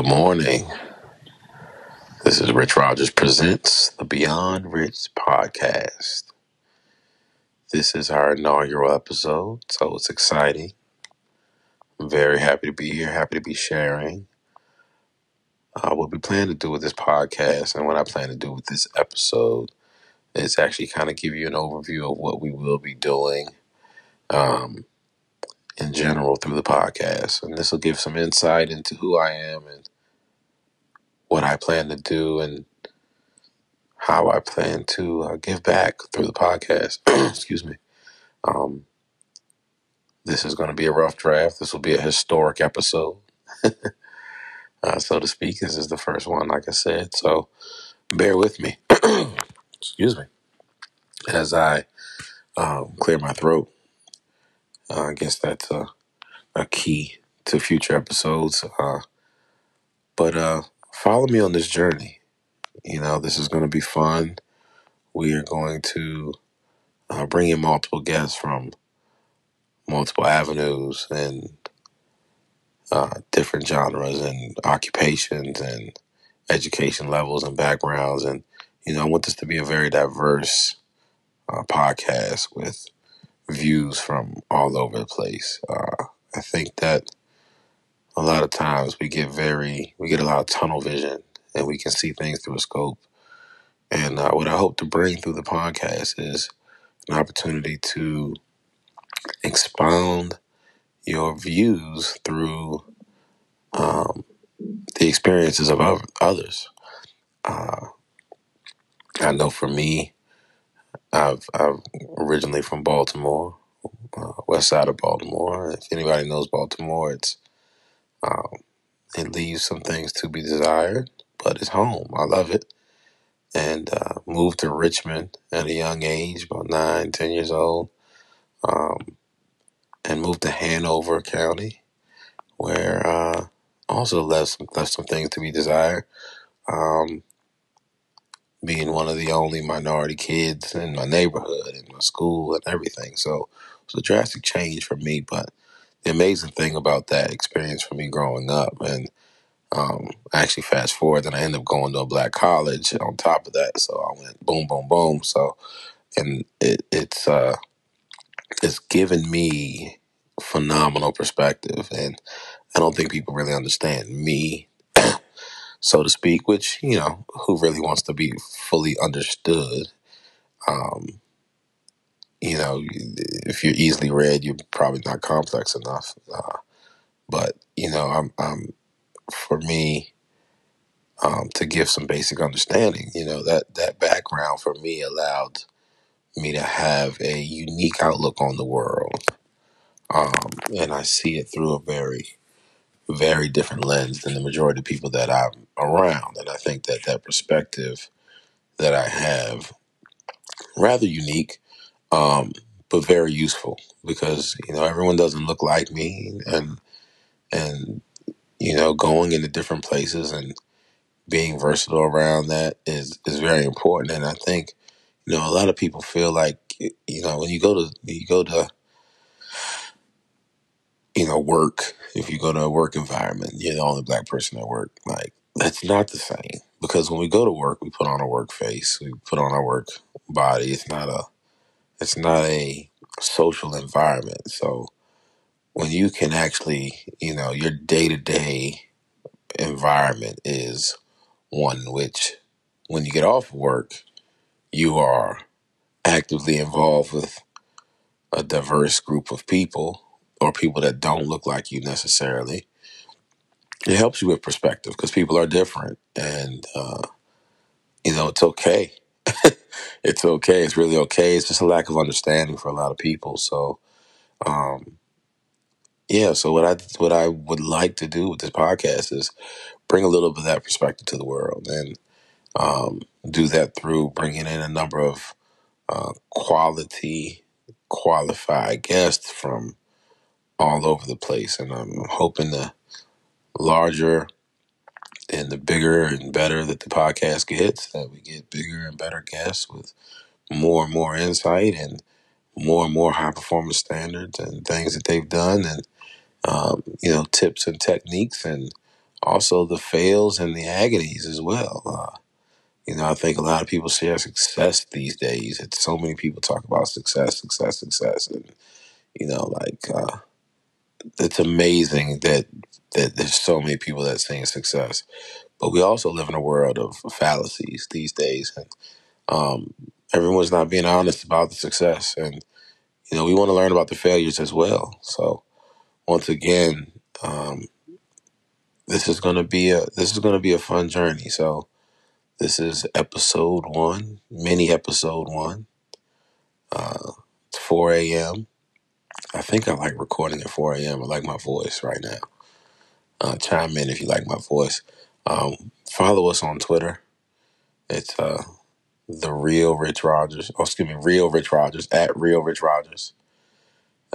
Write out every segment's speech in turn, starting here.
Good morning. This is Rich Rogers Presents the Beyond Rich podcast. This is our inaugural episode, so it's exciting. I'm very happy to be here, happy to be sharing uh, what we plan to do with this podcast and what I plan to do with this episode is actually kind of give you an overview of what we will be doing um, in general through the podcast. And this will give some insight into who I am and what I plan to do and how I plan to uh, give back through the podcast. Excuse me. Um, this is going to be a rough draft. This will be a historic episode, uh, so to speak. This is the first one, like I said. So bear with me. Excuse me. As I um, clear my throat. Uh, I guess that's a, a key to future episodes. Uh, but uh, follow me on this journey. You know, this is going to be fun. We are going to uh, bring in multiple guests from multiple avenues and uh, different genres and occupations and education levels and backgrounds. And, you know, I want this to be a very diverse uh, podcast with views from all over the place. Uh, I think that a lot of times we get very, we get a lot of tunnel vision and we can see things through a scope. And uh, what I hope to bring through the podcast is an opportunity to expound your views through um, the experiences of oth- others. Uh, I know for me, I've, I've originally from Baltimore, uh, west side of Baltimore. If anybody knows Baltimore, it's um, it leaves some things to be desired, but it's home. I love it. And uh, moved to Richmond at a young age, about nine, ten years old, um, and moved to Hanover County, where uh, also left some, left some things to be desired. Um, being one of the only minority kids in my neighborhood, in my school, and everything. So it was a drastic change for me. But the amazing thing about that experience for me growing up, and um, I actually fast forward, and I end up going to a black college on top of that. So I went boom, boom, boom. So and it, it's uh, it's given me phenomenal perspective, and I don't think people really understand me so to speak, which, you know, who really wants to be fully understood? Um, you know, if you're easily read, you're probably not complex enough. Uh, but, you know, I'm, I'm for me, um, to give some basic understanding, you know, that, that background for me allowed me to have a unique outlook on the world. Um, and I see it through a very, very different lens than the majority of people that I'm around. And I think that that perspective that I have rather unique, um, but very useful because you know everyone doesn't look like me, and and you know going into different places and being versatile around that is is very important. And I think you know a lot of people feel like you know when you go to you go to you know work if you go to a work environment you're the only black person at work like that's not the same because when we go to work we put on a work face we put on our work body it's not a it's not a social environment. So when you can actually, you know, your day to day environment is one which, when you get off work, you are actively involved with a diverse group of people or people that don't look like you necessarily. It helps you with perspective because people are different, and uh, you know it's okay. It's okay. It's really okay. It's just a lack of understanding for a lot of people. So um, Yeah, so what I what I would like to do with this podcast is bring a little bit of that perspective to the world, and um, do that through bringing in a number of uh, quality, qualified guests from all over the place, and I'm hoping the larger and the bigger and better that the podcast gets, that we get bigger and better guests with more and more insight and more and more high performance standards and things that they've done, and um, you know tips and techniques and also the fails and the agonies as well. Uh, you know, I think a lot of people share success these days. It's so many people talk about success, success, success, and you know, like uh, it's amazing that that there's so many people that saying success. But we also live in a world of fallacies these days, and um, everyone's not being honest about the success. And you know, we want to learn about the failures as well. So once again, um, this is gonna be a this is gonna be a fun journey. So this is episode one, mini episode one. Uh, it's 4 a.m. I think I like recording at 4 a.m. I like my voice right now. Uh, chime in if you like my voice. Um, follow us on Twitter. It's uh, the real Rich Rogers. Oh, excuse me, real Rich Rogers at real Rich Rogers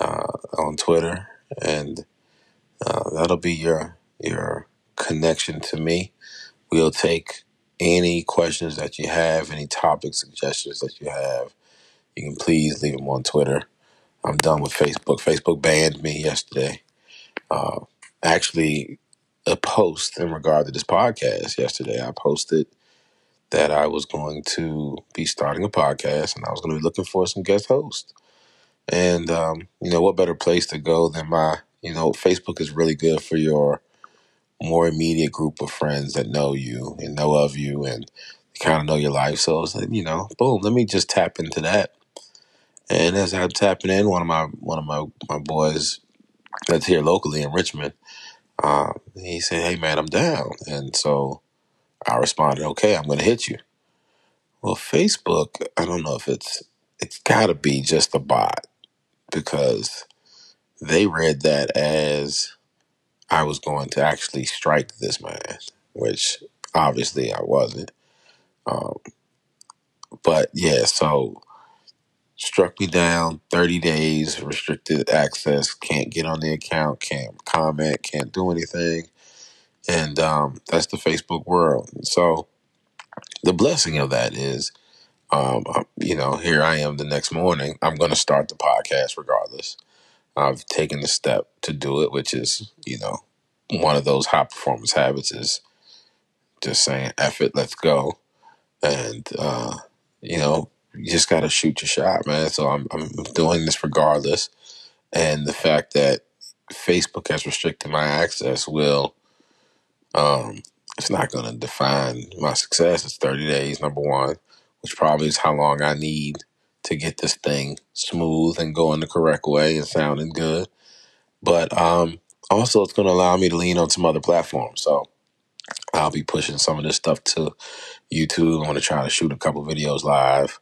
uh, on Twitter, and uh, that'll be your your connection to me. We'll take any questions that you have, any topic suggestions that you have. You can please leave them on Twitter. I'm done with Facebook. Facebook banned me yesterday. Uh, actually, a post in regard to this podcast yesterday. I posted that I was going to be starting a podcast and I was going to be looking for some guest hosts. And, um, you know, what better place to go than my, you know, Facebook is really good for your more immediate group of friends that know you and know of you and kind of know your life. So it's like, you know, boom, let me just tap into that. And as I'm tapping in, one of my one of my, my boys that's here locally in Richmond, um, he said, "Hey man, I'm down." And so I responded, "Okay, I'm going to hit you." Well, Facebook, I don't know if it's it's got to be just a bot because they read that as I was going to actually strike this man, which obviously I wasn't. Um, but yeah, so struck me down 30 days restricted access can't get on the account can't comment can't do anything. And um, that's the facebook world. So the blessing of that is um, uh, you know here i am the next morning i'm going to start the podcast regardless. I've taken the step to do it which is you know one of those high performance habits is just saying it, let's go. And uh, you know, you just gotta shoot your shot, man. So I'm I'm doing this regardless. And the fact that Facebook has restricted my access will um it's not gonna define my success. It's 30 days, number one, which probably is how long I need to get this thing smooth and going the correct way and sounding good. But um also it's gonna allow me to lean on some other platforms. So I'll be pushing some of this stuff to YouTube. I'm gonna try to shoot a couple videos live,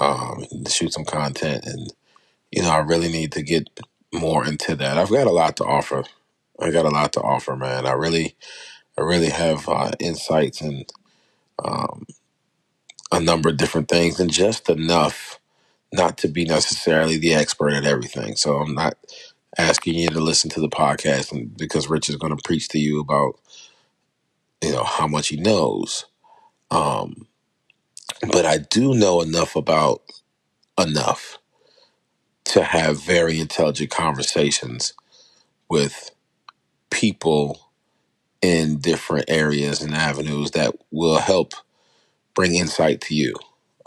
um, to shoot some content, and you know, I really need to get more into that. I've got a lot to offer. I got a lot to offer, man. I really, I really have uh, insights and um, a number of different things, and just enough not to be necessarily the expert at everything. So I'm not asking you to listen to the podcast and because Rich is going to preach to you about you know how much he knows. Um, but I do know enough about enough to have very intelligent conversations with people in different areas and avenues that will help bring insight to you.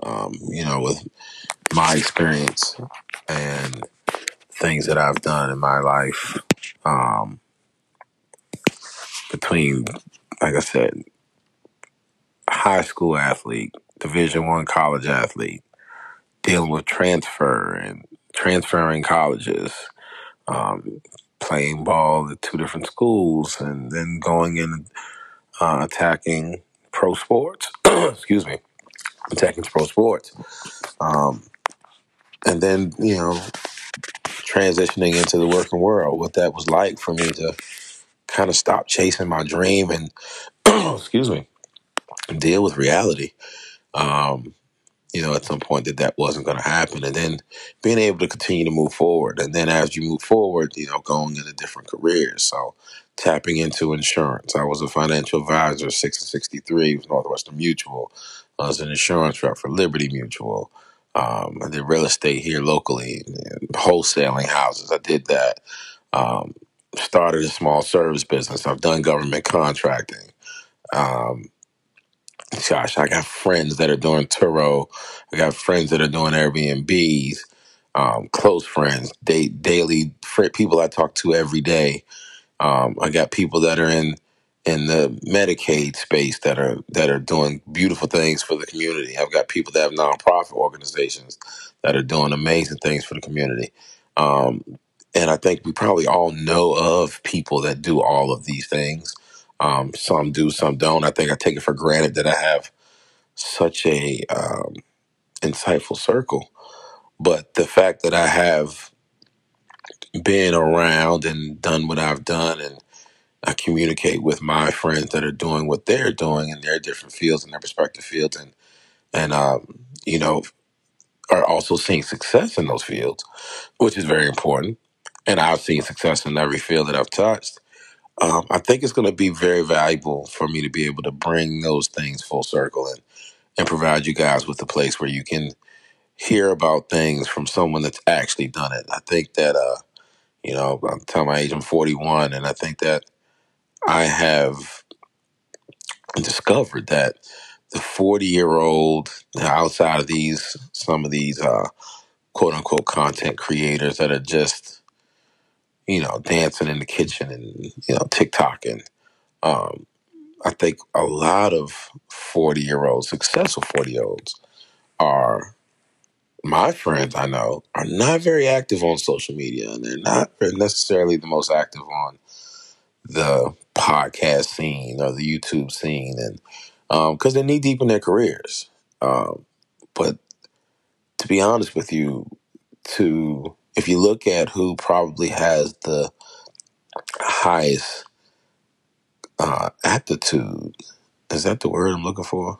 Um, you know, with my experience and things that I've done in my life, um, between, like I said, high school athlete, Division One college athlete, dealing with transfer and transferring colleges, um, playing ball at two different schools, and then going in uh, attacking pro sports. Excuse me, attacking pro sports, um, and then you know transitioning into the working world. What that was like for me to kind of stop chasing my dream and excuse me, deal with reality. Um, you know, at some point that that wasn't going to happen, and then being able to continue to move forward, and then as you move forward, you know, going into different careers. So tapping into insurance. I was a financial advisor, six and sixty three with Northwestern Mutual. I was an insurance rep for Liberty Mutual. Um, I did real estate here locally, wholesaling houses. I did that. Um, started a small service business. I've done government contracting. Um, gosh, I got friends that are doing Turo. I got friends that are doing Airbnbs. Um, close friends, da- daily fr- people I talk to every day. Um, I got people that are in in the Medicaid space that are that are doing beautiful things for the community. I've got people that have nonprofit organizations that are doing amazing things for the community. Um, and I think we probably all know of people that do all of these things. Um, some do, some don't. I think I take it for granted that I have such a um, insightful circle. But the fact that I have been around and done what I've done, and I communicate with my friends that are doing what they're doing in their different fields and their respective fields, and and um, you know are also seeing success in those fields, which is very important. And I've seen success in every field that I've touched. Um, I think it's going to be very valuable for me to be able to bring those things full circle and, and provide you guys with a place where you can hear about things from someone that's actually done it. I think that, uh, you know, I'm telling my age, I'm 41, and I think that I have discovered that the 40 year old outside of these, some of these uh, quote unquote content creators that are just, you know, dancing in the kitchen and, you know, TikTok and, um, I think a lot of 40 year olds, successful 40 year olds, are my friends I know are not very active on social media and they're not necessarily the most active on the podcast scene or the YouTube scene. And because they're knee deep in their careers. Um, but to be honest with you, to if you look at who probably has the highest uh, aptitude, is that the word I'm looking for?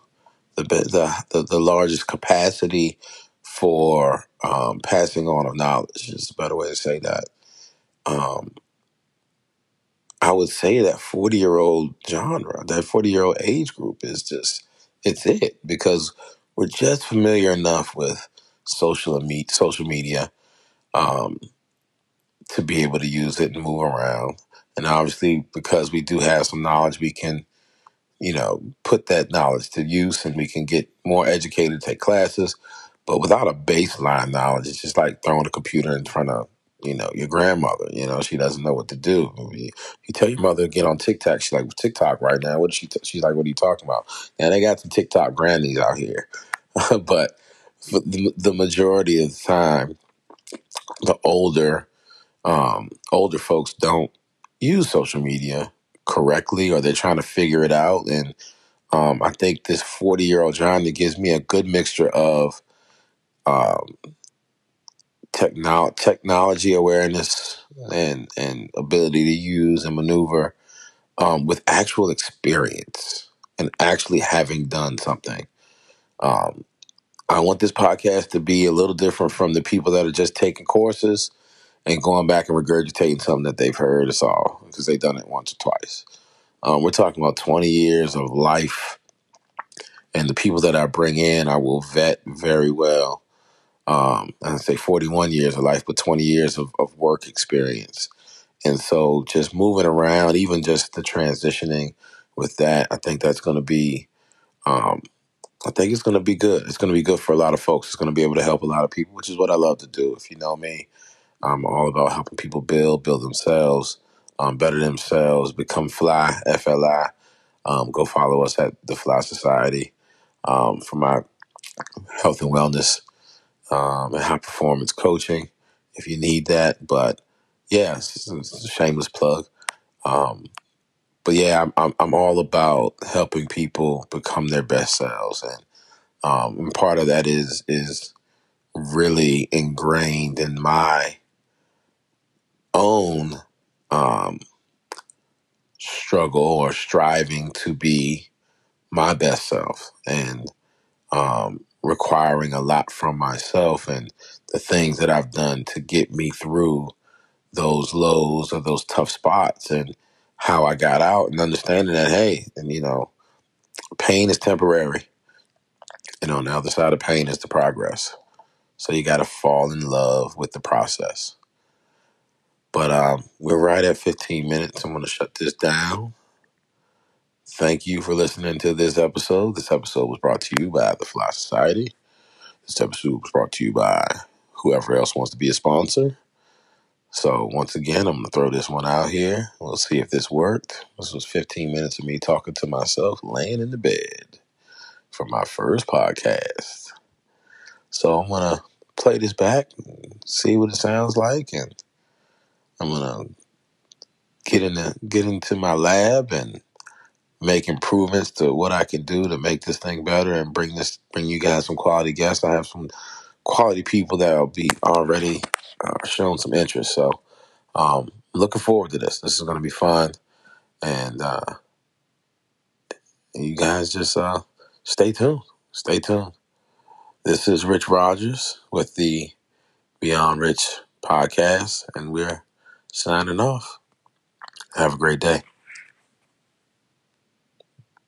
the the the, the largest capacity for um, passing on of knowledge is a better way to say that. Um, I would say that forty year old genre, that forty year old age group is just it's it because we're just familiar enough with social meet social media um, to be able to use it and move around, and obviously because we do have some knowledge, we can you know, put that knowledge to use and we can get more educated, take classes. But without a baseline knowledge, it's just like throwing a computer in front of, you know, your grandmother. You know, she doesn't know what to do. You, tell your mother get on TikTok. She's like, TikTok right now. What is she? T-? She's like, what are you talking about? And they got some TikTok grannies out here. but for the, the majority of the time, the older, um, older folks don't use social media correctly or they're trying to figure it out and um, I think this 40 year old Johnny gives me a good mixture of um, techno- technology awareness and, and ability to use and maneuver um, with actual experience and actually having done something. Um, I want this podcast to be a little different from the people that are just taking courses and going back and regurgitating something that they've heard us all because they've done it once or twice. Um, we're talking about 20 years of life and the people that I bring in, I will vet very well. Um, I say 41 years of life, but 20 years of, of work experience. And so just moving around, even just the transitioning with that, I think that's going to be, um, I think it's going to be good. It's going to be good for a lot of folks. It's going to be able to help a lot of people, which is what I love to do. If you know me, I'm all about helping people build, build themselves, um, better themselves, become fly, FLI. Um, go follow us at the Fly Society um, for my health and wellness um, and high performance coaching if you need that. But yeah, it's, it's a shameless plug. Um, but yeah, I'm, I'm I'm all about helping people become their best selves, and, um, and part of that is is really ingrained in my own um, struggle or striving to be my best self, and um, requiring a lot from myself and the things that I've done to get me through those lows or those tough spots. And how I got out and understanding that, hey, and you know, pain is temporary. And on the other side of pain is the progress. So you got to fall in love with the process. But um, we're right at 15 minutes. I'm going to shut this down. Thank you for listening to this episode. This episode was brought to you by the Fly Society. This episode was brought to you by whoever else wants to be a sponsor. So once again, I'm gonna throw this one out here. We'll see if this worked. This was 15 minutes of me talking to myself, laying in the bed for my first podcast. So I'm gonna play this back, see what it sounds like, and I'm gonna get in get into my lab and make improvements to what I can do to make this thing better and bring this bring you guys some quality guests. I have some quality people that will be already uh, showing some interest. So um, looking forward to this. This is going to be fun, and uh, you guys just uh, stay tuned. Stay tuned. This is Rich Rogers with the Beyond Rich podcast, and we're signing off. Have a great day.